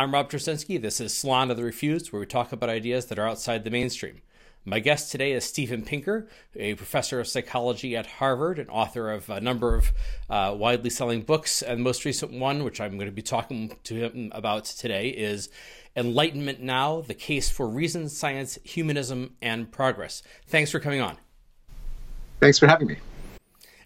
I'm Rob Tracinski. This is Salon of the Refused, where we talk about ideas that are outside the mainstream. My guest today is Steven Pinker, a professor of psychology at Harvard and author of a number of uh, widely selling books. And the most recent one, which I'm going to be talking to him about today, is Enlightenment Now The Case for Reason, Science, Humanism, and Progress. Thanks for coming on. Thanks for having me.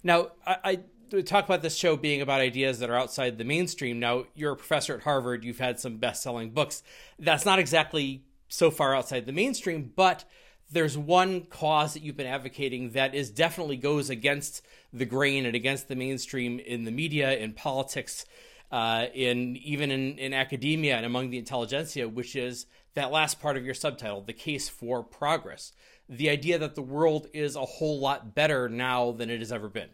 Now, I, I talk about this show being about ideas that are outside the mainstream. Now, you're a professor at Harvard, you've had some best selling books. That's not exactly so far outside the mainstream, but there's one cause that you've been advocating that is definitely goes against the grain and against the mainstream in the media, in politics, uh, in even in, in academia and among the intelligentsia, which is that last part of your subtitle, the case for progress. The idea that the world is a whole lot better now than it has ever been.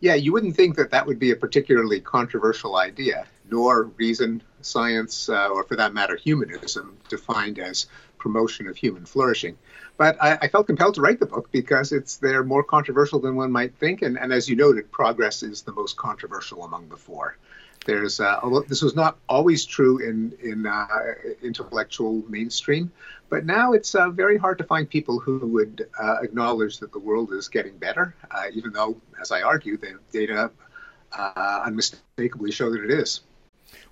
Yeah, you wouldn't think that that would be a particularly controversial idea, nor reason, science, uh, or for that matter, humanism, defined as promotion of human flourishing. But I, I, felt compelled to write the book because it's they're more controversial than one might think, and, and as you noted, progress is the most controversial among the four. There's uh, this was not always true in in uh, intellectual mainstream, but now it's uh, very hard to find people who would uh, acknowledge that the world is getting better, uh, even though, as I argue, the data uh, unmistakably show that it is.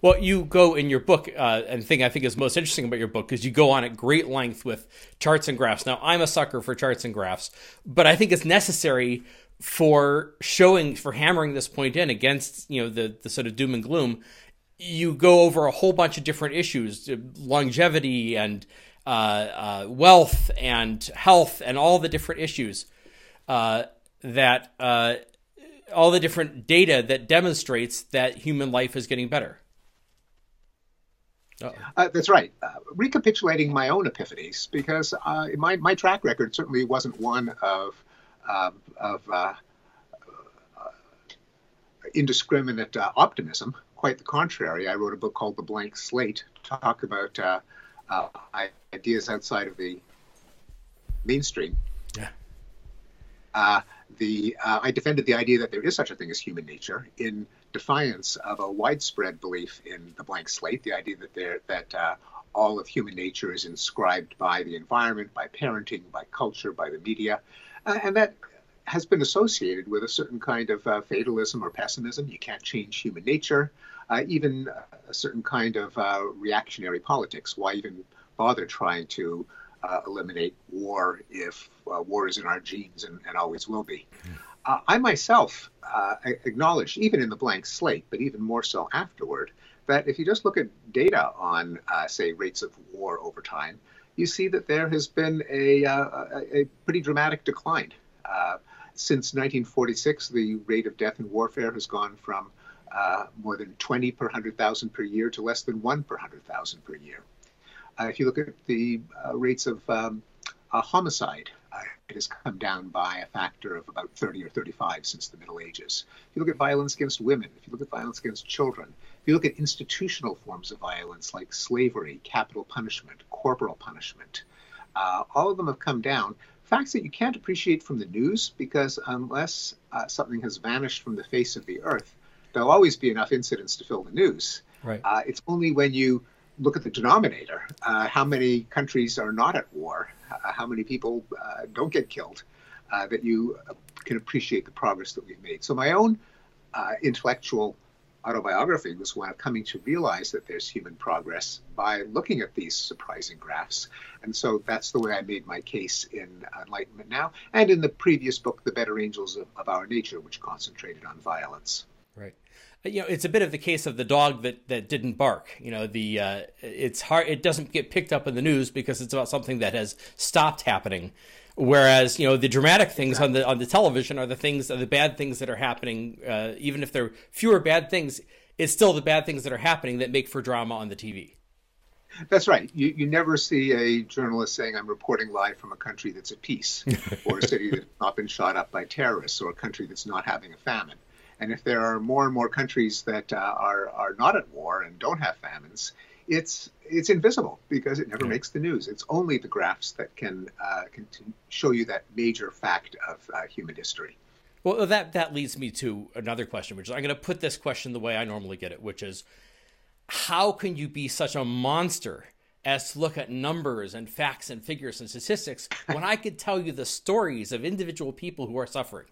Well, you go in your book, uh, and the thing I think is most interesting about your book is you go on at great length with charts and graphs. Now, I'm a sucker for charts and graphs, but I think it's necessary for showing, for hammering this point in against, you know, the, the sort of doom and gloom. You go over a whole bunch of different issues, uh, longevity and uh, uh, wealth and health and all the different issues uh, that uh, all the different data that demonstrates that human life is getting better. Uh, that's right. Recapitulating my own epiphanies, because my, my track record certainly wasn't one of, um, of uh, uh, indiscriminate uh, optimism. Quite the contrary. I wrote a book called The Blank Slate to talk about ideas outside of the mainstream. Yeah. the I defended the idea that there is such a thing as human nature in defiance of a widespread belief in the blank slate, the idea that there that uh, all of human nature is inscribed by the environment, by parenting, by culture, by the media, uh, and that has been associated with a certain kind of uh, fatalism or pessimism. You can't change human nature, uh, even a certain kind of uh, reactionary politics. Why even bother trying to uh, eliminate war if war is in our genes and, and always will be? Mm. Uh, I myself uh, acknowledge, even in the blank slate, but even more so afterward, that if you just look at data on, uh, say, rates of war over time, you see that there has been a, uh, a pretty dramatic decline. Uh, since 1946, the rate of death in warfare has gone from uh, more than 20 per 100,000 per year to less than 1 per 100,000 per year. if you look at the rates of um, homicide, it has come down by a factor of about 30 or 35 since the Middle Ages. If you look at violence against women, if you look at violence against children, if you look at institutional forms of violence like slavery, capital punishment, corporal punishment, uh, all of them have come down. Facts that you can't appreciate from the news because unless uh, something has vanished from the face of the earth, there'll always be enough incidents to fill the news. Right. Uh, it's only when you look at the denominator, uh, how many countries are not at war, uh, how many people uh, don't get killed, uh, that you can appreciate the progress that we've made. So my own intellectual autobiography was one of coming to realize that there's human progress by looking at these surprising graphs. And so that's the way I made my case in Enlightenment Now and in the previous book, The Better Angels of, of Our Nature, which concentrated on violence. Right you know, it's a bit of the case of the dog that, that didn't bark. You know, the uh, it's hard. It doesn't get picked up in the news because it's about something that has stopped happening. Whereas, you know, the dramatic things on the on the television are the things, are the bad things that are happening. Uh, even if there are fewer bad things, it's still the bad things that are happening that make for drama on the TV. That's right. You, you never see a journalist saying, I'm reporting live from a country that's at peace, or a city that's not been shot up by terrorists, or a country that's not having a famine. And if there are more and more countries that uh, are are not at war and don't have famines, it's it's invisible because it never yeah. makes the news. It's only the graphs that can uh, can show you that major fact of uh, human history. Well, that that leads me to another question, which is I'm going to put this question the way I normally get it, which is how can you be such a monster as to look at numbers and facts and figures and statistics when I could tell you the stories of individual people who are suffering?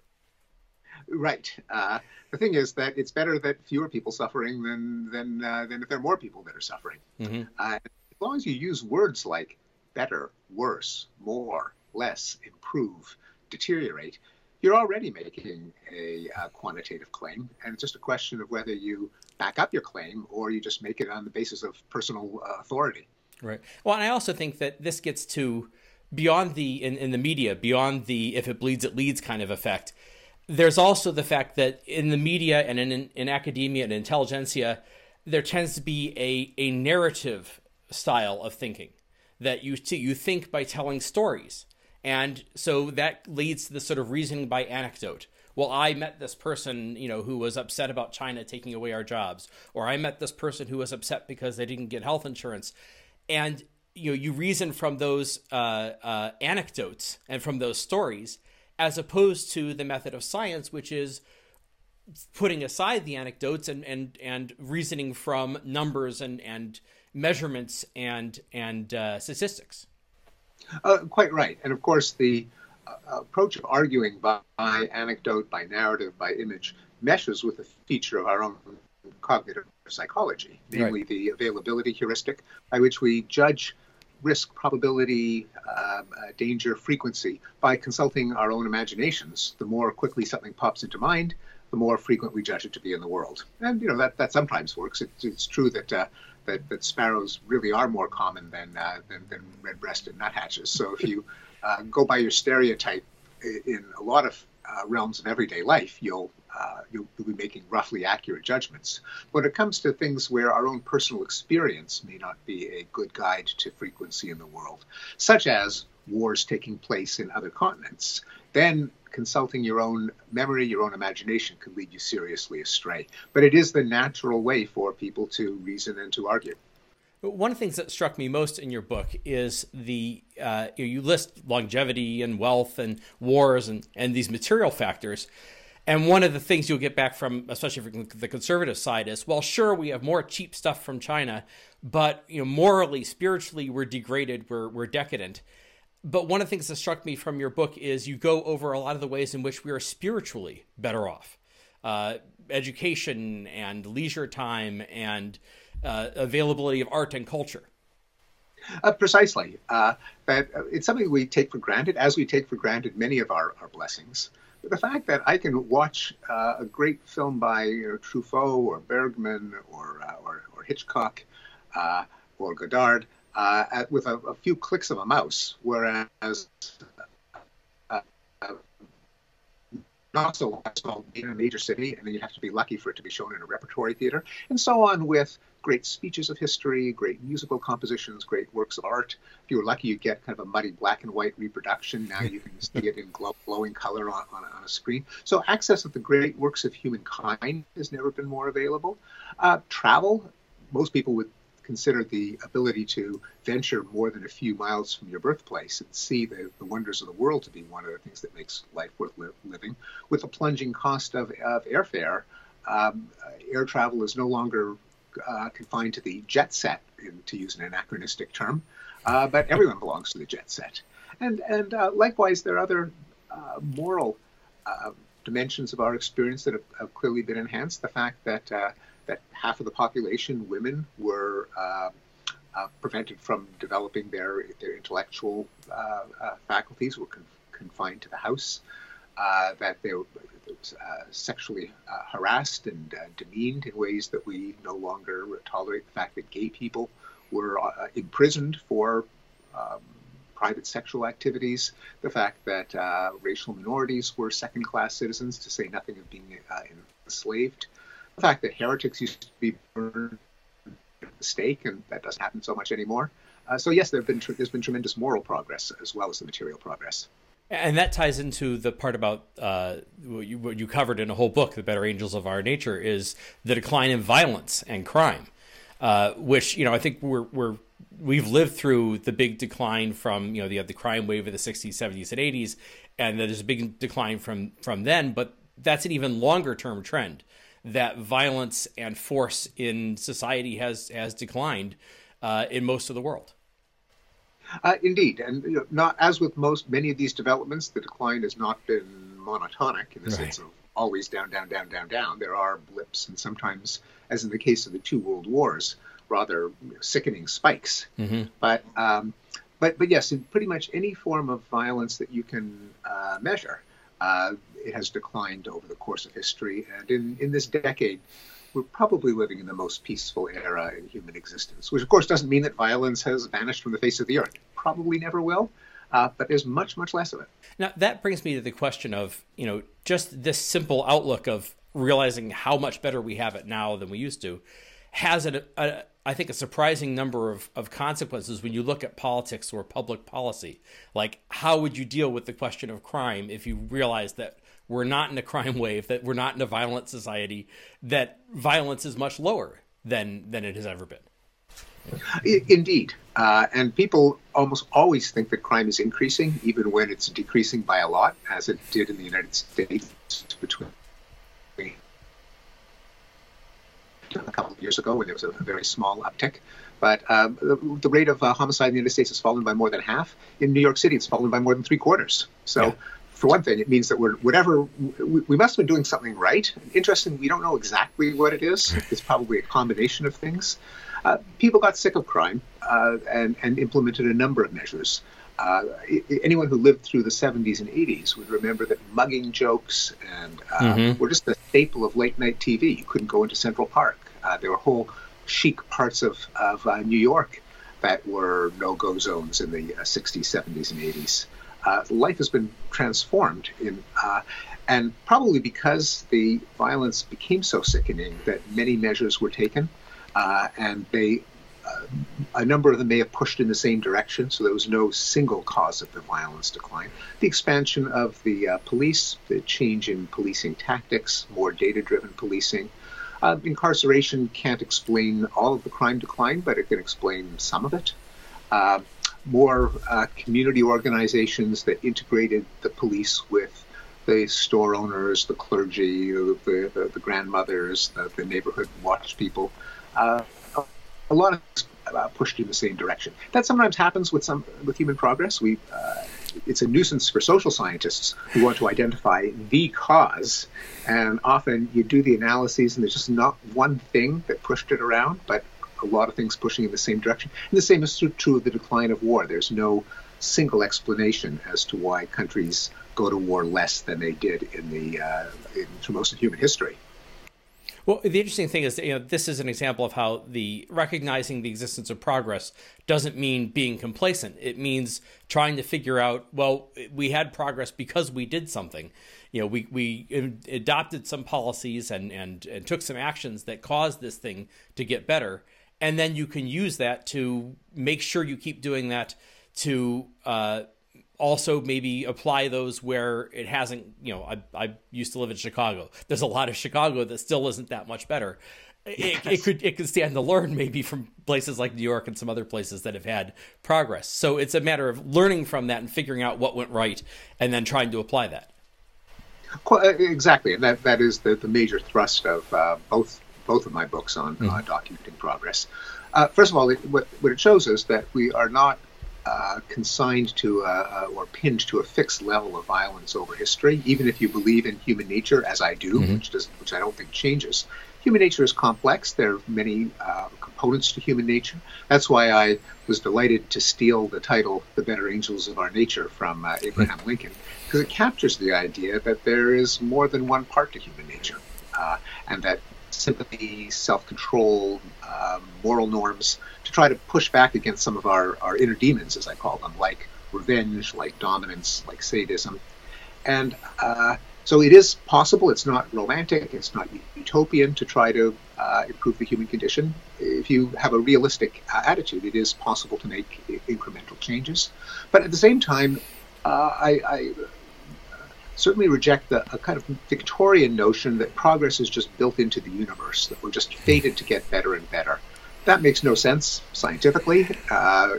Right. Uh, the thing is that it's better that fewer people suffering than than uh, than if there are more people that are suffering. Mm-hmm. Uh, as long as you use words like better, worse, more, less, improve, deteriorate, you're already making a, a quantitative claim, and it's just a question of whether you back up your claim or you just make it on the basis of personal uh, authority. Right. Well, and I also think that this gets to beyond the in, in the media, beyond the if it bleeds it leads kind of effect. There's also the fact that in the media and in, in academia and intelligentsia, there tends to be a, a narrative style of thinking that you you think by telling stories, and so that leads to the sort of reasoning by anecdote. Well, I met this person, you know, who was upset about China taking away our jobs, or I met this person who was upset because they didn't get health insurance, and you know, you reason from those uh, uh, anecdotes and from those stories, as opposed to the method of science, which is putting aside the anecdotes and and and reasoning from numbers and and measurements and and uh, statistics. Uh, quite right, and of course the approach of arguing by, by, anecdote, by narrative, by image meshes with a feature of our own cognitive psychology, namely right. the availability heuristic, by which we judge risk, probability, um, uh, danger, frequency by consulting our own imaginations. The more quickly something pops into mind, the more frequent we judge it to be in the world. And you know that that sometimes works. It's, it's true that. Uh, that, that sparrows really are more common than, uh, than, than red-breasted nuthatches. So if you uh, go by your stereotype in a lot of uh, realms of everyday life, you'll, uh, you'll, you'll be making roughly accurate judgments. When it comes to things where our own personal experience may not be a good guide to frequency in the world, such as wars taking place in other continents, then consulting your own memory, your own imagination could lead you seriously astray. But it is the natural way for people to reason and to argue. One of the things that struck me most in your book is the uh, you list longevity and wealth and wars and, and these material factors. And one of the things you'll get back from, especially from the conservative side, is well, sure, we have more cheap stuff from China, but you know, morally, spiritually, we're degraded, we're we're decadent. But one of the things that struck me from your book is you go over a lot of the ways in which we are spiritually better off, uh, education and leisure time and uh, availability of art and culture. Uh, precisely. Uh, that uh, it's something we take for granted, as we take for granted many of our, our blessings. The fact that I can watch uh, a great film by you know, Truffaut or Bergman or, uh, or, or, Hitchcock or Godard at, with a, a, few clicks of a mouse, whereas not so small in a major city, and then you have to be lucky for it to be shown in a repertory theater, and so on with great speeches of history, great musical compositions, great works of art. If you were lucky, you get kind of a muddy black and white reproduction. Now you can see it in glow, glowing color on, on, on, a screen. So access of the great works of humankind has never been more available. Uh, travel, most people would consider the ability to venture more than a few miles from your birthplace and see the, the wonders of the world to be one of the things that makes life worth li- living. With the plunging cost of, of airfare, um, air travel is no longer uh, confined to the jet set, in, to use an anachronistic term, uh, but everyone belongs to the jet set. And, and uh, likewise, there are other uh, moral uh, dimensions of our experience that have, have, clearly been enhanced. The fact that, uh, that half of the population, women, were prevented from developing their, their intellectual faculties, were con- confined to the house. That they were, uh, sexually uh, harassed and uh, demeaned in ways that we no longer tolerate. The fact that gay people were uh, imprisoned for um, private sexual activities, the fact that uh, racial minorities were second class citizens, to say nothing of being enslaved, the fact that heretics used to be burned at the stake, and that doesn't happen so much anymore. so, yes, there been, there's been tremendous moral progress as well as the material progress. And that ties into the part about uh, what, you, what, you, covered in a whole book, "The Better Angels of Our Nature," is the decline in violence and crime, uh, which you know I think we're we're we've lived through the big decline from you know the the crime wave of the '60s, '70s, and '80s, and there's a big decline from from then. But that's an even longer term trend that violence and force in society has has declined uh, in most of the world. Uh, indeed, and you know, not as with most many of these developments, the decline has not been monotonic in the right. sense of always down, down, down, down, down. There are blips, and sometimes, as in the case of the two world wars, rather sickening spikes. Mm-hmm. But um, but but yes, in pretty much any form of violence that you can uh, measure, uh, it has declined over the course of history. And in in this decade, we're probably living in the most peaceful era in human existence. Which of course doesn't mean that violence has vanished from the face of the earth. Probably never will. Uh, but there's much, much less of it. Now, that brings me to the question of, you know, just this simple outlook of realizing how much better we have it now than we used to has a, a I think, a surprising number of, of consequences when you look at politics or public policy. Like, how would you deal with the question of crime if you realize that we're not in a crime wave, that we're not in a violent society, that violence is much lower than, than it has ever been? Indeed. Uh, and people almost always think that crime is increasing, even when it's decreasing by a lot, as it did in the United States between a couple of years ago when there was a very small uptick. But um, the, the, rate of uh, homicide in the United States has fallen by more than half. In New York City, it's fallen by more than three quarters. So. For one thing, it means that we're whatever we, we, must have been doing something right. Interesting, we don't know exactly what it is. It's probably a combination of things. Uh, people got sick of crime uh, and, and implemented a number of measures. Uh, anyone who lived through the 70s and 80s would remember that mugging jokes and uh, mm-hmm. were just a staple of late night TV. You couldn't go into Central Park. Uh, there were whole chic parts of, of uh, New York that were no go zones in the 60s, 70s, and 80s. Life has been transformed in. and probably because the violence became so sickening that many measures were taken, and they uh, a number of them may have pushed in the same direction, so there was no single cause of the violence decline. The expansion of the uh, police, the change in policing tactics, more data driven policing. Uh, incarceration can't explain all of the crime decline, but it can explain some of it. Uh, more uh, community organizations that integrated the police with the store owners, the clergy, the, the, the grandmothers, the, the, neighborhood watch people. Uh, a lot of uh, pushed in the same direction. That sometimes happens with some with human progress. We uh, it's a nuisance for social scientists who want to identify the cause, and often you do the analyses and there's just not one thing that pushed it around, but a lot of things pushing in the same direction. And the same is true of the decline of war. There's no single explanation as to why countries go to war less than they did in the uh, in, through most of human history. Well, the interesting thing is, you know, this is an example of how the recognizing the existence of progress doesn't mean being complacent. It means trying to figure out, well, we had progress because we did something. You know, we we adopted some policies and and and took some actions that caused this thing to get better, and then you can use that to make sure you keep doing that to uh, also maybe apply those where it hasn't you know I, I used to live in chicago. There's a lot of chicago that still isn't that much better. It, it, could it could stand to learn maybe from places like new york and some other places that have had progress. So it's a matter of learning from that and figuring out what went right and then trying to apply that. Exactly. And that, that is the, the major thrust of uh, both both of my books on mm-hmm. uh, documenting progress uh, first of all it, what, what it shows us that we are not uh, consigned to a, uh, or pinned to a fixed level of violence over history, even if you believe in human nature, as I do, mm-hmm. which does which I don't think changes. Human nature is complex. There are many uh, components to human nature. That's why I was delighted to steal the title "The Better Angels of Our Nature" from uh, Abraham mm-hmm. Lincoln, because it captures the idea that there is more than one part to human nature, uh, and that sympathy, self-control, um, moral norms to try to push back against some of our, our inner demons, as I call them, like revenge, like dominance, like sadism. And uh, so it is possible. It's not romantic. It's not utopian to try to uh, improve the human condition. If you have a realistic uh, attitude, it is possible to make incremental changes. But at the same time, uh, I, I certainly reject the, a kind of Victorian notion that progress is just built into the universe, that we're just fated to get better and better. That makes no sense scientifically. Uh,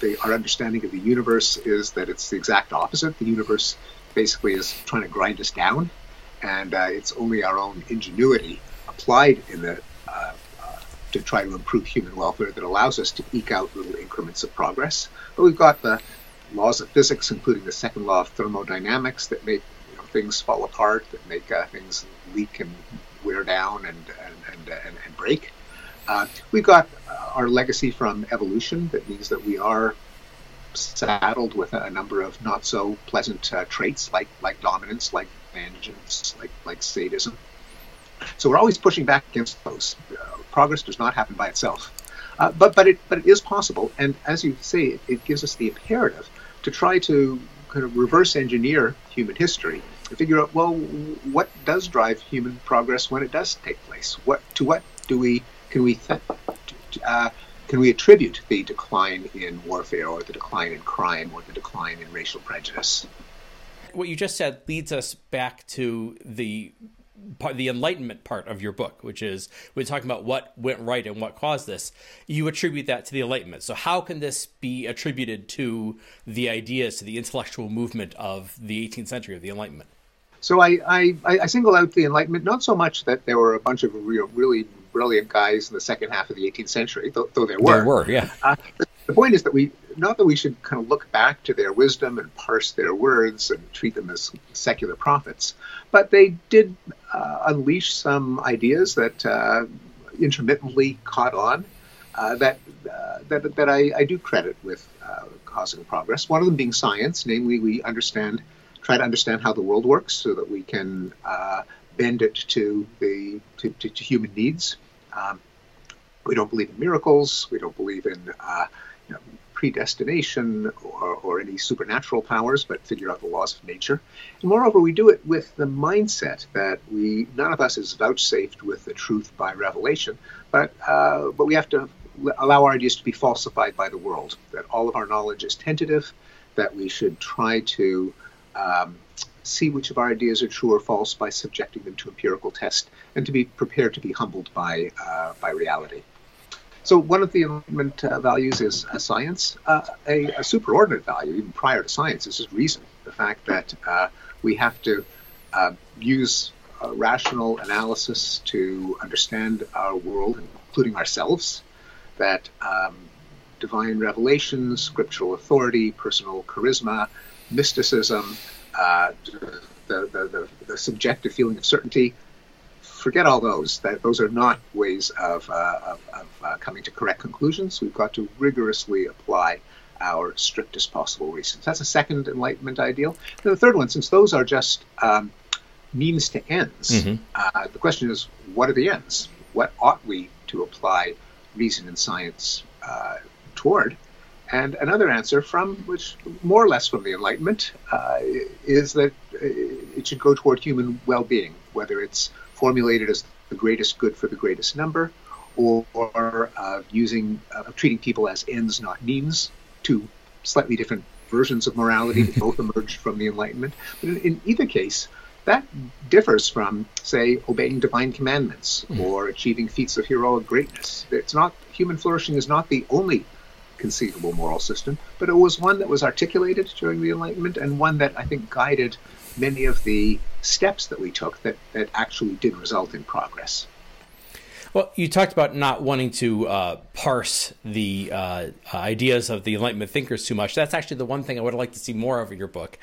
the, our understanding of the universe is that it's the exact opposite. The universe basically is trying to grind us down. and uh, it's only our own ingenuity applied in the uh, uh, to try to improve human welfare that allows us to eke out little increments of progress. But we've got the laws of physics, including the second law of thermodynamics, that make you know, things fall apart, that make uh, things leak and wear down and and and, and, and break. Uh, we've got our legacy from evolution that means that we are saddled with a number of not so pleasant uh, traits like like dominance, like vengeance, like like sadism. So we're always pushing back against those. Uh, progress does not happen by itself, uh, but but it but it is possible. And as you say, it, it, gives us the imperative to try to kind of reverse engineer human history and figure out well what does drive human progress when it does take place. What to what do we can we th- uh, can we attribute the decline in warfare or the decline in crime or the decline in racial prejudice? What you just said leads us back to the the enlightenment part of your book, which is we're talking about what went right and what caused this. You attribute that to the enlightenment. So how can this be attributed to the ideas, to the intellectual movement of the 18th century of the enlightenment? So I, I, I single out the Enlightenment not so much that there were a bunch of real, really brilliant guys in the second half of the 18th century, though, though there were. There were, yeah. Uh, the point is that we not that we should kind of look back to their wisdom and parse their words and treat them as secular prophets, but they did uh, unleash some ideas that uh, intermittently caught on. Uh, that, uh, that that I, I, do credit with uh, causing progress. One of them being science, namely, we understand, try to understand how the world works, so that we can bend it to the to, to, to human needs. Um, we don't believe in miracles. We don't believe in uh, you know, predestination or, or, any supernatural powers, but figure out the laws of nature. And moreover, we do it with the mindset that we none of us is vouchsafed with the truth by revelation, but uh, but we have to allow our ideas to be falsified by the world. That all of our knowledge is tentative. That we should try to um, see which of our ideas are true or false by subjecting them to empirical test, and to be prepared to be humbled by uh, by reality. So one of the Enlightenment uh, values is uh, science. Uh, a, a, superordinate value, even prior to science, is reason. The fact that uh, we have to uh, use rational analysis to understand our world, including ourselves. That um, divine revelation, scriptural authority, personal charisma, mysticism, the, the, the, the, subjective feeling of certainty. Forget all those. That those are not ways of, uh, of, of uh, coming to correct conclusions. We've got to rigorously apply our strictest possible reasons. That's a second enlightenment ideal. And the third one, since those are just um, means to ends, mm-hmm. uh, the question is, what are the ends? What ought we to apply reason and science uh, toward? And another answer from which more or less from the Enlightenment uh, is that it should go toward human well-being, whether it's formulated as the greatest good for the greatest number, or, or uh, using uh, treating people as ends, not means, two slightly different versions of morality that both emerged from the Enlightenment. But in, in, either case, that differs from, say, obeying divine commandments mm-hmm. or achieving feats of heroic greatness. It's not human flourishing is not the only conceivable moral system, but it was one that was articulated during the Enlightenment and one that I think guided many of the steps that we took that, that actually did result in progress. Well, you talked about not wanting to uh, parse the uh, ideas of the Enlightenment thinkers too much. That's actually the one thing I would like to see more of in your book.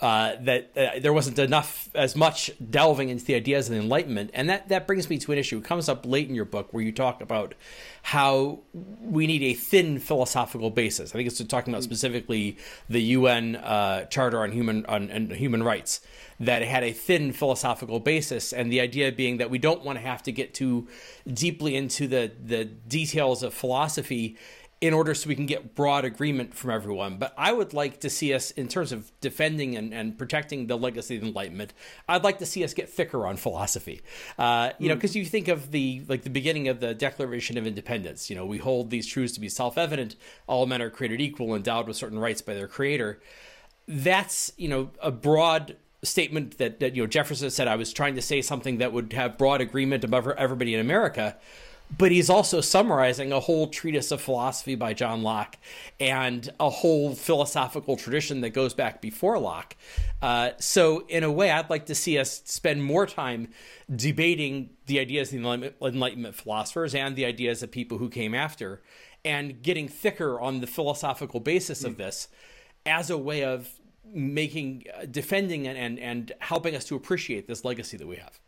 Uh, that uh, there wasn't enough, as much delving into the ideas of the Enlightenment, and that that brings me to an issue. It comes up late in your book where you talk about how we need a thin philosophical basis. I think it's talking about specifically the UN uh, Charter on Human on, on Human Rights that had a thin philosophical basis, and the idea being that we don't want to have to get too deeply into the the details of philosophy in order so we can get broad agreement from everyone. But I would like to see us, in terms of defending and, and protecting the legacy of the Enlightenment, I'd like to see us get thicker on philosophy. Uh, you mm. know, because you think of the like the beginning of the Declaration of Independence. You know, we hold these truths to be self-evident: all men are created equal, endowed with certain rights by their Creator. That's you know a broad statement that, that you know Jefferson said I was trying to say something that would have broad agreement above everybody in America. But he's also summarizing a whole treatise of philosophy by John Locke and a whole philosophical tradition that goes back before Locke. Uh, so, in a way, I'd like to see us spend more time debating the ideas of the Enlightenment philosophers and the ideas of people who came after, and getting thicker on the philosophical basis of this as a way of making, uh, defending, and, and, and helping us to appreciate this legacy that we have.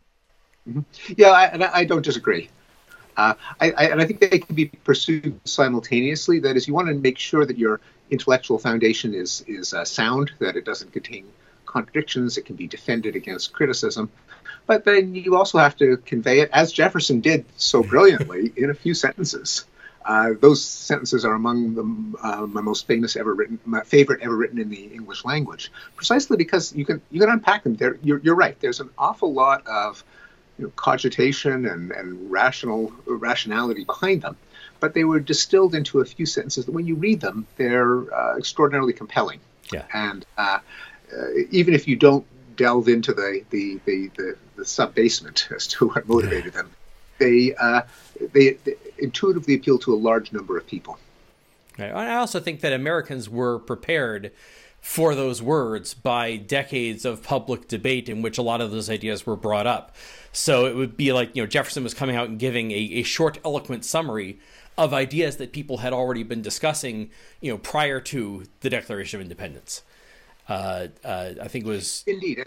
Mm-hmm. Yeah, I, and I don't disagree. Uh, I, I, and I think they can be pursued simultaneously. That is, you want to make sure that your intellectual foundation is is uh, sound, that it doesn't contain contradictions, it can be defended against criticism. But then you also have to convey it, as Jefferson did so brilliantly, in a few sentences. Uh, those sentences are among the, uh, my most famous ever written, my favorite ever written in the English language, precisely because you can you can unpack them. There, you're, you're right. There's an awful lot of you know, cogitation and, and rational rationality behind them, but they were distilled into a few sentences that when you read them, they're uh, extraordinarily compelling. Yeah. And uh, uh, even if you don't delve into the the, the, the, the sub basement as to what motivated them, they, uh, they, they intuitively appeal to a large number of people. I also think that Americans were prepared for those words by decades of public debate in which a lot of those ideas were brought up. So it would be like, you know, Jefferson was coming out and giving a, a short, eloquent summary of ideas that people had already been discussing, you know, prior to the Declaration of Independence. Uh, uh, I think it was indeed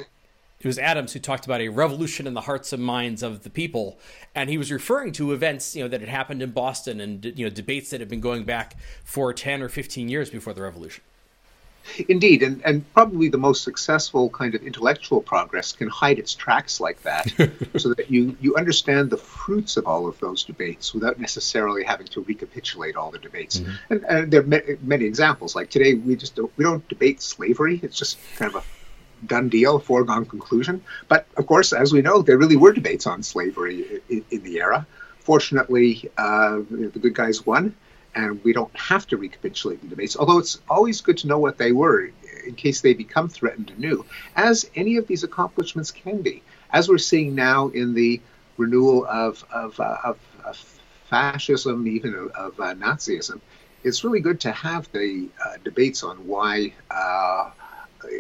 it was Adams who talked about a revolution in the hearts and minds of the people, and he was referring to events you know that had happened in Boston and you know debates that had been going back for ten or fifteen years before the revolution. Indeed, and, and probably the most successful kind of intellectual progress can hide its tracks like that, so that you, you understand the fruits of all of those debates without necessarily having to recapitulate all the debates. Mm-hmm. And, and, there are ma- many examples. Like today, we just don't, we don't debate slavery. It's just kind of a done deal, foregone conclusion. But of course, as we know, there really were debates on slavery in, in the era. Fortunately, uh, the good guys won, and we don't have to recapitulate the debates, although it's always good to know what they were in case they become threatened anew, as any of these accomplishments can be. As we're seeing now in the renewal of, of, uh, of, of fascism, even of, of uh, Nazism, it's really good to have the uh, debates on why uh,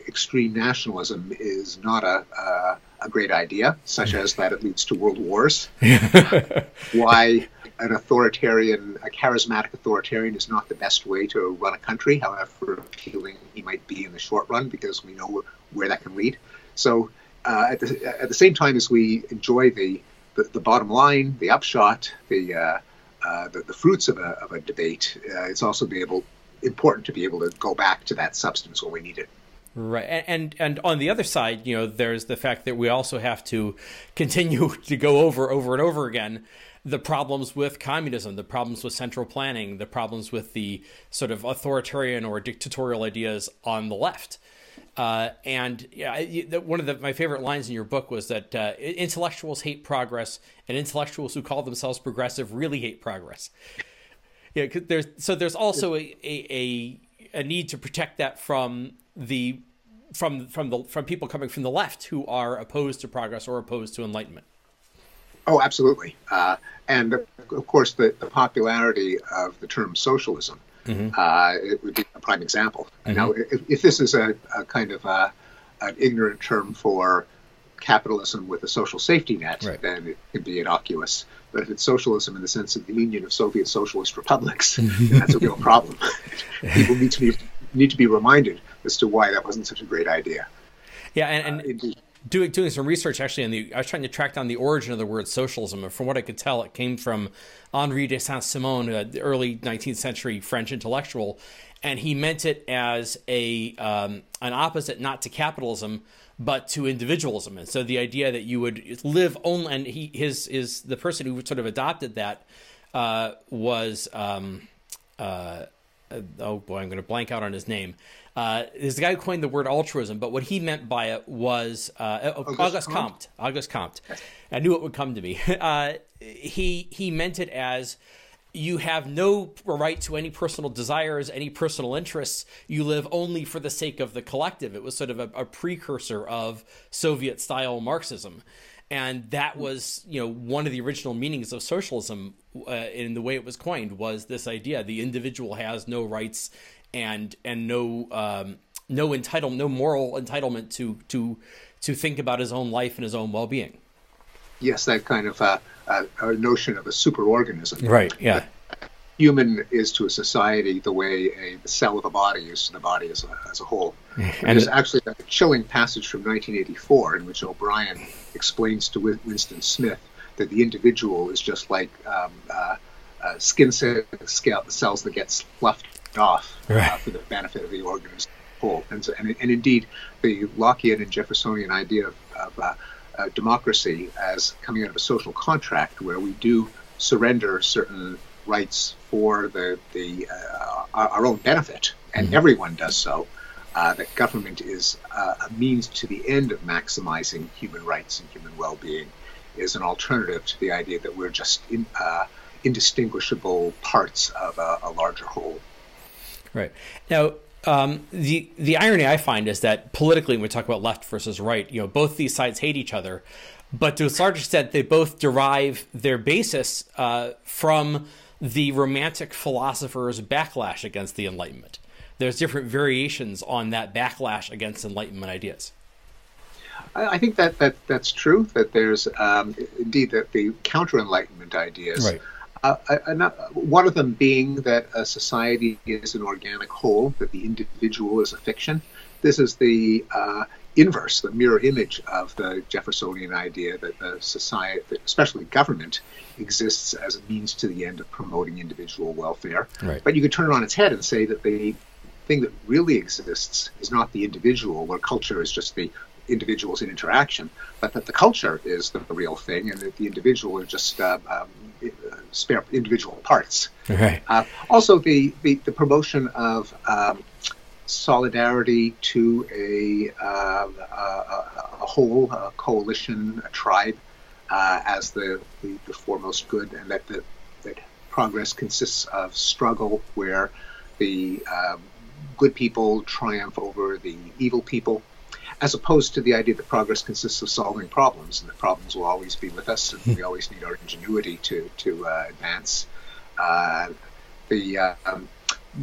extreme nationalism is not a, a, a great idea, such as that it leads to world wars. why an authoritarian, a charismatic authoritarian, is not the best way to run a country, however appealing he might be in the short run, because we know where, that can lead. So, uh, at, the, at the same time as we enjoy the, the, the bottom line, the upshot, the, uh, uh, the, the, fruits of a, of a debate, uh, it's also be able, important to be able to go back to that substance when we need it. Right, and and on the other side, you know, there's the fact that we also have to continue to go over, over and over again the problems with communism, the problems with central planning, the problems with the sort of authoritarian or dictatorial ideas on the left. Uh, and yeah, one of the, my favorite lines in your book was that uh, intellectuals hate progress, and intellectuals who call themselves progressive really hate progress. Yeah, there's so there's also a, a, a need to protect that from the from from the from people coming from the left who are opposed to progress or opposed to enlightenment. Oh, absolutely. Uh, and of course, the, the, popularity of the term socialism mm-hmm. uh, it would be a prime example. Mm-hmm. Now, if, if, this is a, a kind of a, an ignorant term for capitalism with a social safety net, right. then it could be innocuous. But if it's socialism in the sense of the Union of Soviet Socialist Republics, that's a real problem. People need to be need to be reminded as to why that wasn't such a great idea. Yeah, and, and uh, doing doing some research actually on the I was trying to track down the origin of the word socialism, and from what I could tell, it came from Henri de Saint Simon, the early 19th century French intellectual, and he meant it as a um, an opposite not to capitalism but to individualism. And so the idea that you would live only, and he his is the person who sort of adopted that uh, was. Um, uh, oh boy, I'm going to blank out on his name. Uh, there's the guy who coined the word altruism, but what he meant by it was uh, Auguste, Auguste Comte. August Comte. I knew it would come to me. Uh, he he meant it as you have no right to any personal desires, any personal interests. You live only for the sake of the collective. It was sort of a, a precursor of Soviet style Marxism. and that was you know one of the original meanings of socialism uh, in the way it was coined was this idea the individual has no rights and and no um, no entitle no moral entitlement to to to think about his own life and his own well-being. Yes that kind of uh, uh, notion of a superorganism. Right yeah. Human is to a society the way a cell of a body is to the body as a, as a whole. And there's actually a chilling passage from 1984 in which O'Brien explains to Winston Smith that the individual is just like um, uh, uh, skin cells that get sloughed off uh, for the benefit of the organism whole. And, so, and, and, indeed, the Lockean and Jeffersonian idea of, of uh, uh, democracy as coming out of a social contract where we do surrender certain rights for the, the uh, our own benefit, and mm-hmm. everyone does so. Uh, that government is uh, a means to the end of maximizing human rights and human well-being is an alternative to the idea that we're just in, uh, indistinguishable parts of a, a, larger whole. Right now, um, the the irony I find is that politically, when we talk about left versus right, you know, both these sides hate each other, but to a large extent, they both derive their basis uh, from the romantic philosophers' backlash against the Enlightenment. There's different variations on that backlash against Enlightenment ideas. I think that, that that's true. That there's um, indeed that the counter Enlightenment ideas. Right. Uh, one of them being that a society is an organic whole, that the individual is a fiction. This is the uh, inverse, the mirror image of the Jeffersonian idea that the society, especially government, exists as a means to the end of promoting individual welfare. Right. But you could turn it on its head and say that the thing that really exists is not the individual, where culture is just the individuals in interaction, but that the culture is the real thing, and that the individual are just uh, um, spare individual parts. Right. Uh, also, the, the, the promotion of um, solidarity to a, uh, a, a, whole, a coalition, a tribe, uh, as the, the, the, foremost good, and that the, that progress consists of struggle where the um, good people triumph over the evil people, as opposed to the idea that progress consists of solving problems, and that problems will always be with us, and we always need our ingenuity to to uh, advance. Uh, the um,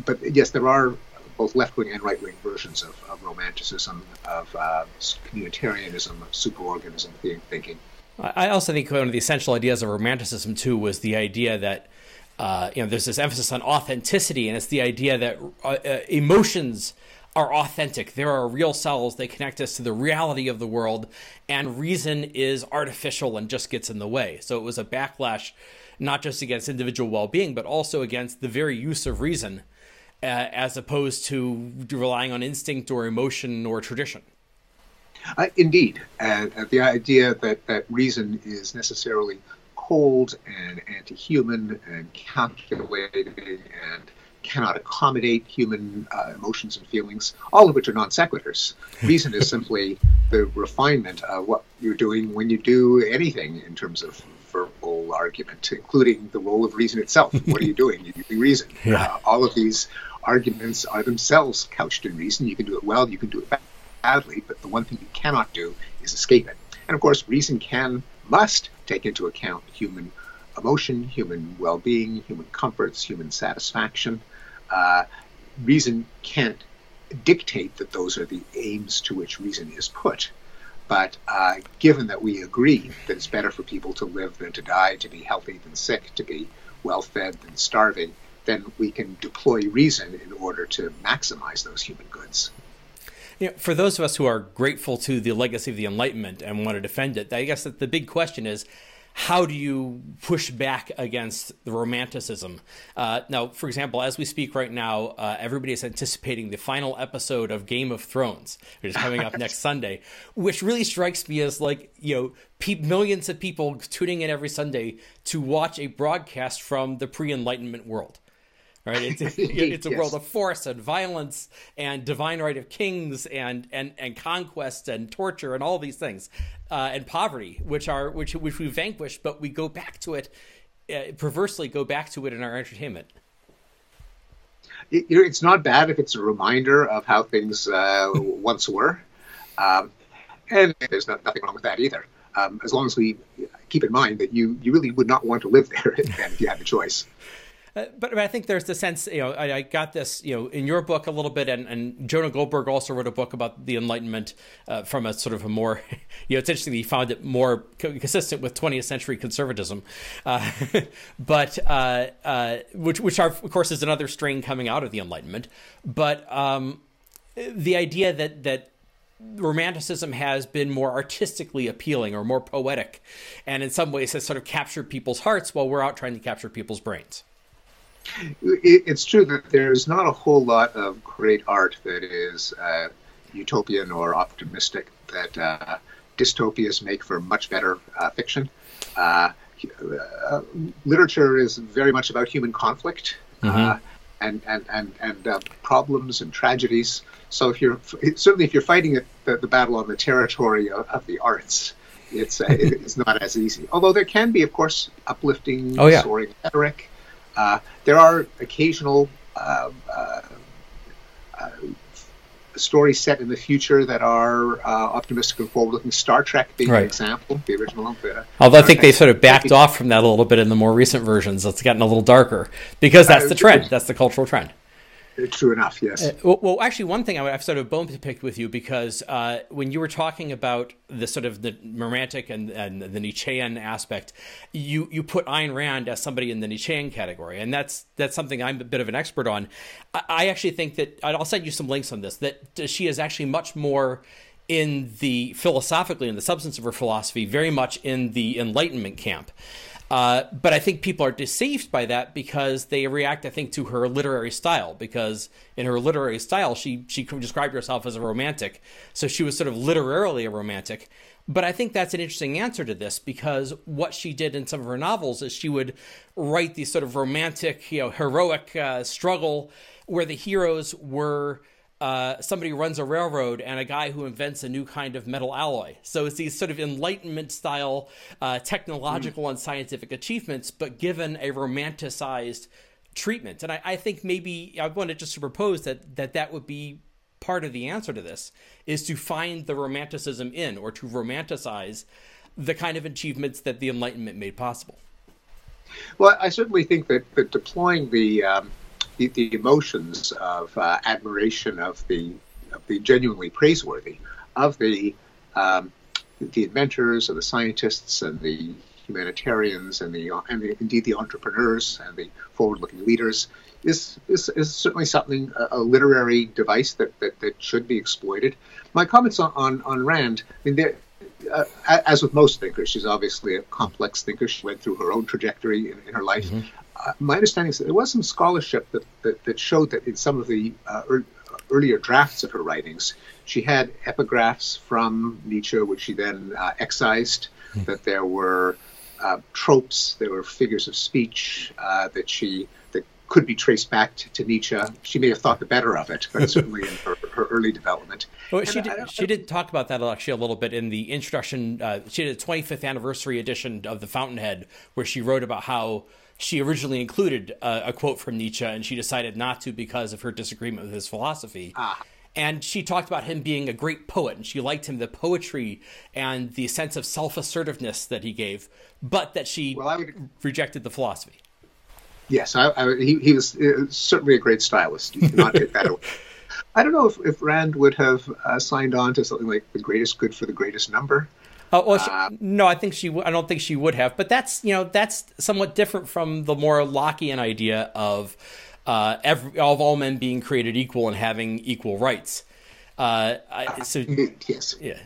but yes, there are both left wing and right wing versions of, of, romanticism, of uh, communitarianism, of superorganism thinking. I also think one of the essential ideas of romanticism too was the idea that uh, you know there's this emphasis on authenticity, and it's the idea that uh, uh, emotions are authentic. There are real selves. They connect us to the reality of the world, and reason is artificial and just gets in the way. So it was a backlash, not just against individual well-being, but also against the very use of reason uh, as opposed to relying on instinct or emotion or tradition. Uh, indeed, uh, the idea that, that reason is necessarily cold and anti-human and calculating and cannot accommodate human uh, emotions and feelings, all of which are non sequiturs. Reason is simply the refinement of what you're doing when you do anything in terms of verbal argument, including the role of reason itself. What are you doing? You're using reason. Yeah. Uh, all of these arguments are themselves couched in reason. You can do it well, you can do it badly, but the one thing you cannot do is escape it. And of course, reason can, must take into account human emotion, human well being, human comforts, human satisfaction. Uh, reason can't dictate that those are the aims to which reason is put. But uh, given that we agree that it's better for people to live than to die, to be healthy than sick, to be well fed than starving, then we can deploy reason in order to maximize those human goods. You know, for those of us who are grateful to the legacy of the Enlightenment and want to defend it, I guess that the big question is how do you push back against the romanticism? Uh, now, for example, as we speak right now, uh, everybody is anticipating the final episode of Game of Thrones, which is coming up next Sunday, which really strikes me as like, you know, pe- millions of people tuning in every Sunday to watch a broadcast from the pre Enlightenment world. Right? It's, it's a yes. world of force and violence and divine right of kings and, and, and conquest and torture and all these things uh, and poverty, which are which which we vanquish, but we go back to it uh, perversely go back to it in our entertainment. It, it's not bad if it's a reminder of how things uh, once were, um, and there's not, nothing wrong with that either. um, as long as we keep in mind that you you really would not want to live there if you had the choice. Uh, but, I think there's the sense, you know, I, I, got this, you know, in your book a little bit, and, and Jonah Goldberg also wrote a book about the Enlightenment uh, from a sort of a more, you know, it's interesting that he found it more consistent with 20th century conservatism, uh, but uh, uh, which, which are, of course, is another strain coming out of the Enlightenment. But um, the idea that that romanticism has been more artistically appealing or more poetic, and in some ways has sort of captured people's hearts while we're out trying to capture people's brains it's true that there's not a whole lot of great art that is uh, utopian or optimistic. That uh, dystopias make for much better uh, fiction. Uh, uh, literature is very much about human conflict uh, mm-hmm. and and and and problems and tragedies. So if you're certainly if you're fighting the, the battle on the territory of, of the arts, it's it's not as easy. Although there can be, of course, uplifting, oh, yeah. soaring rhetoric. Uh, there are occasional uh, uh, stories set in the future that are uh, optimistic and forward-looking. Star Trek being right. an example, the original. Uh, Although I think they sort of backed off from that a little bit in the more recent versions. It's gotten a little darker because that's the trend. That's the cultural trend. True enough, yes. Uh, well, well, actually, one thing I, have sort of bone to pick with you because uh, when you were talking about the sort of the romantic and, and the Nietzschean aspect, you you put Ayn Rand as somebody in the Nietzschean category, and that's that's something I'm a bit of an expert on. I, I actually think that I'll send you some links on this. That she is actually much more in the philosophically in the substance of her philosophy, very much in the Enlightenment camp. Uh, but I think people are deceived by that because they react, I think, to her literary style. Because in her literary style, she she described herself as a romantic, so she was sort of literarily a romantic. But I think that's an interesting answer to this because what she did in some of her novels is she would write these sort of romantic, you know, heroic uh, struggle where the heroes were uh, somebody runs a railroad and a guy who invents a new kind of metal alloy. So it's these sort of Enlightenment style uh, technological mm. and scientific achievements, but given a romanticized treatment. And I, I think maybe I wanted just to propose that that that would be part of the answer to this is to find the romanticism in or to romanticize the kind of achievements that the Enlightenment made possible. Well, I certainly think that, that deploying the um, the, the emotions of uh, admiration of the of the genuinely praiseworthy of the um, the inventors and the scientists and the humanitarians and the and the, indeed the entrepreneurs and the forward-looking leaders is is, is certainly something a, a literary device that, that, that should be exploited. My comments on on, on Rand, I mean, uh, as with most thinkers, she's obviously a complex thinker. She went through her own trajectory in, in her life. Mm-hmm my understanding is that there was some scholarship that, that, that showed that in some of the uh, er, earlier drafts of her writings, she had epigraphs from Nietzsche, which she then uh, excised, mm. that there were uh, tropes, there were figures of speech uh, that she that could be traced back to, to, Nietzsche. She may have thought the better of it, but certainly in her, her early development. Well, she did, she did talk about that actually a little bit in the introduction. Uh, she did a 25th anniversary edition of The Fountainhead, where she wrote about how she originally included a, a, quote from Nietzsche, and she decided not to because of her disagreement with his philosophy. Ah. And she talked about him being a great poet, and she liked him the poetry and the sense of self assertiveness that he gave, but that she well, would... rejected the philosophy. Yes, I, I, he, he, was uh, certainly a great stylist. You cannot take that away. I don't know if, if Rand would have uh, signed on to something like the greatest good for the greatest number. Uh, well, she, uh, no, I think she. I don't think she would have. But that's you know that's somewhat different from the more Lockean idea of uh, every, of all men being created equal and having equal rights. Uh, so yes, yeah.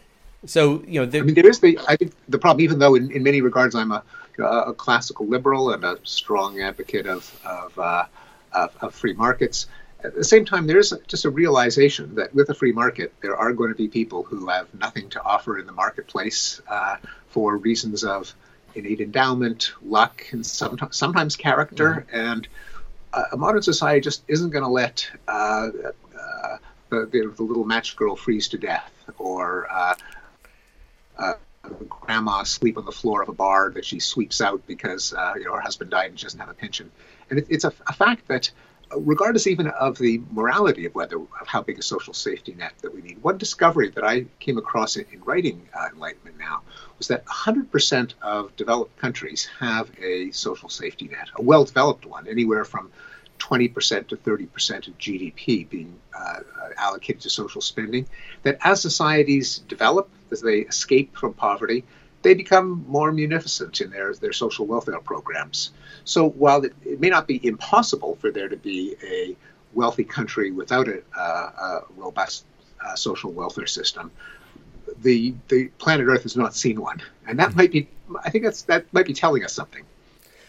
So you know, the, I mean, there is the I think the problem. Even though in, in many regards I'm a, a classical liberal and a strong advocate of of, uh, of, of free markets, at the same time, there's just a realization that with a free market, there are going to be people who have nothing to offer in the marketplace uh, for reasons of innate endowment, luck, and sometimes, sometimes character. Mm-hmm. And uh, a modern society just isn't going to let uh, uh, the, the, the, little match girl freeze to death or uh, uh, grandma sleep on the floor of a bar that she sweeps out because you know her husband died and she doesn't have a pension. And it, it's a, a fact that regardless even of the morality of whether of how big a social safety net that we need. One discovery that I came across in, in writing uh, Enlightenment Now was that 100% of developed countries have a social safety net, a well-developed one, anywhere from 20% to 30% of GDP being uh, allocated to social spending. That as societies develop, as they escape from poverty, they become more munificent in their, their social welfare programs. So while it, it may not be impossible for there to be a wealthy country without a, uh, a robust uh, social welfare system, the the planet Earth has not seen one, and that might be. I think that's that might be telling us something.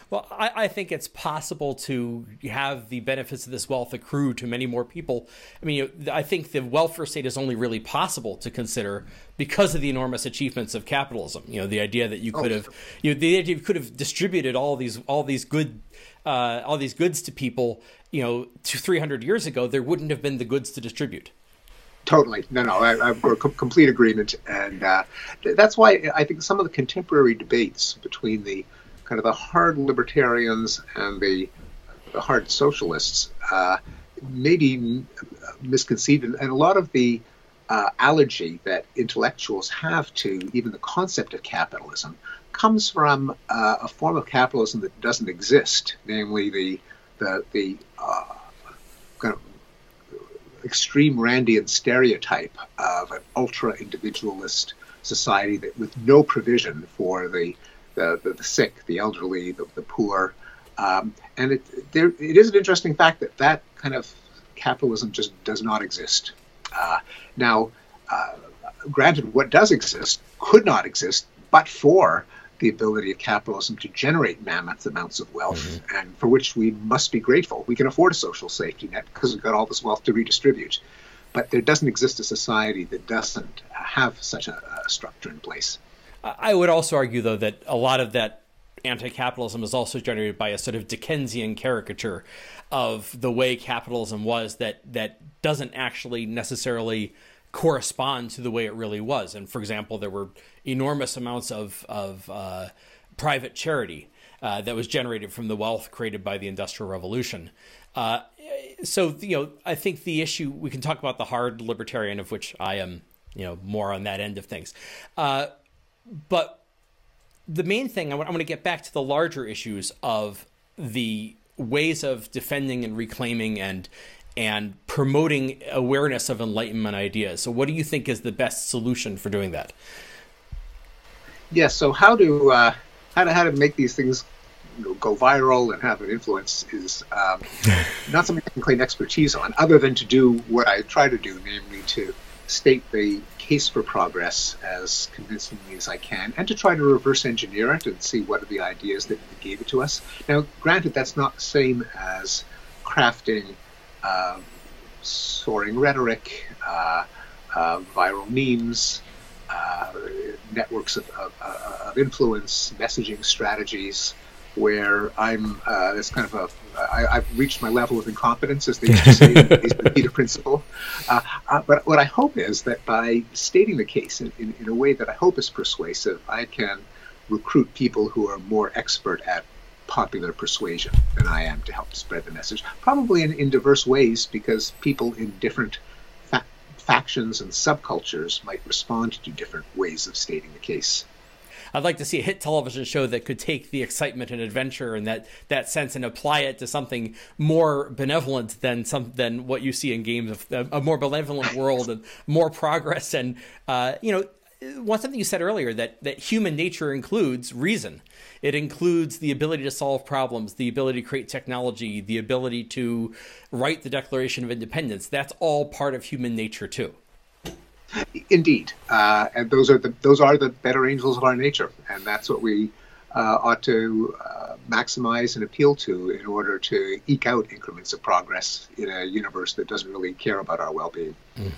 Well, I, I, think it's possible to have the benefits of this wealth accrue to many more people. I mean, I think the welfare state is only really possible to consider because of the enormous achievements of capitalism. You know, the idea that you could oh, have, you know, the idea you could have distributed all these all these good uh, all these goods to people. You know, two three hundred years ago, there wouldn't have been the goods to distribute. Totally. No, no, I, am complete agreement, and uh, that's why I think some of the contemporary debates between the kind of the hard libertarians and the, the hard socialists uh, maybe misconceived, and, and a lot of the uh, allergy that intellectuals have to even the concept of capitalism comes from uh, a form of capitalism that doesn't exist, namely the the the uh, kind of extreme Randian stereotype of an ultra individualist society that with no provision for the the, the, the sick, the elderly, the, the poor. Um, and it, there, it is an interesting fact that that kind of capitalism just does not exist. Uh, now, uh, granted, what does exist could not exist but for the ability of capitalism to generate mammoth amounts of wealth, mm-hmm. and for which we must be grateful. We can afford a social safety net because we've got all this wealth to redistribute. But there doesn't exist a society that doesn't have such a, a structure in place. I would also argue, though, that a lot of that anti-capitalism is also generated by a sort of Dickensian caricature of the way capitalism was that that doesn't actually necessarily correspond to the way it really was. And for example, there were enormous amounts of of uh, private charity uh, that was generated from the wealth created by the Industrial Revolution. Uh, so you know, I think the issue we can talk about the hard libertarian, of which I am, you know, more on that end of things. But the main thing I want, I want to get back to the larger issues of the ways of defending and reclaiming and and promoting awareness of enlightenment ideas. So, what do you think is the best solution for doing that? Yes. So, how to uh, how to how to make these things you know, go viral and have an influence is um, not something I can claim expertise on, other than to do what I try to do, namely to state the case for progress as convincingly as I can and to try to reverse engineer it and see what are the ideas that gave it to us. Now, granted, that's not the same as crafting uh, soaring rhetoric, uh, uh, viral memes, uh, networks of, of, of influence, messaging strategies where I'm uh, kind of a I, I've reached my level of incompetence, as they used to say in the Peter Principle. Uh, uh, but what I hope is that by stating the case in, in, in, a way that I hope is persuasive, I can recruit people who are more expert at popular persuasion than I am to help spread the message, probably in, in diverse ways, because people in different fa- factions and subcultures might respond to different ways of stating the case. I'd like to see a hit television show that could take the excitement and adventure and that that sense and apply it to something more benevolent than some than what you see in games of a more benevolent world and more progress and uh, you know one something you said earlier that that human nature includes reason. It includes the ability to solve problems, the ability to create technology, the ability to write the Declaration of Independence. That's all part of human nature too. Indeed, uh, and those are the those are the better angels of our nature, and that's what we uh, ought to uh, maximize and appeal to in order to eke out increments of progress in a universe that doesn't really care about our well-being. Mm.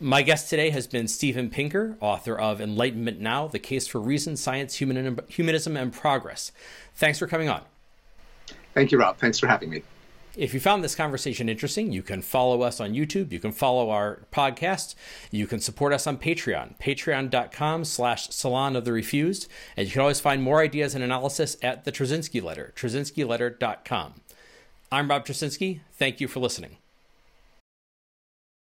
My guest today has been Steven Pinker, author of Enlightenment Now: The Case for Reason, Science, Humanism, and Progress. Thanks for coming on. Thank you, Rob. Thanks for having me. If you found this conversation interesting, you can follow us on YouTube. You can follow our podcast. You can support us on Patreon, patreon.com slash Salon of the Refused. And you can always find more ideas and analysis at the Tracinski Letter, tracinskiletter.com. I'm Rob Tracinski. Thank you for listening.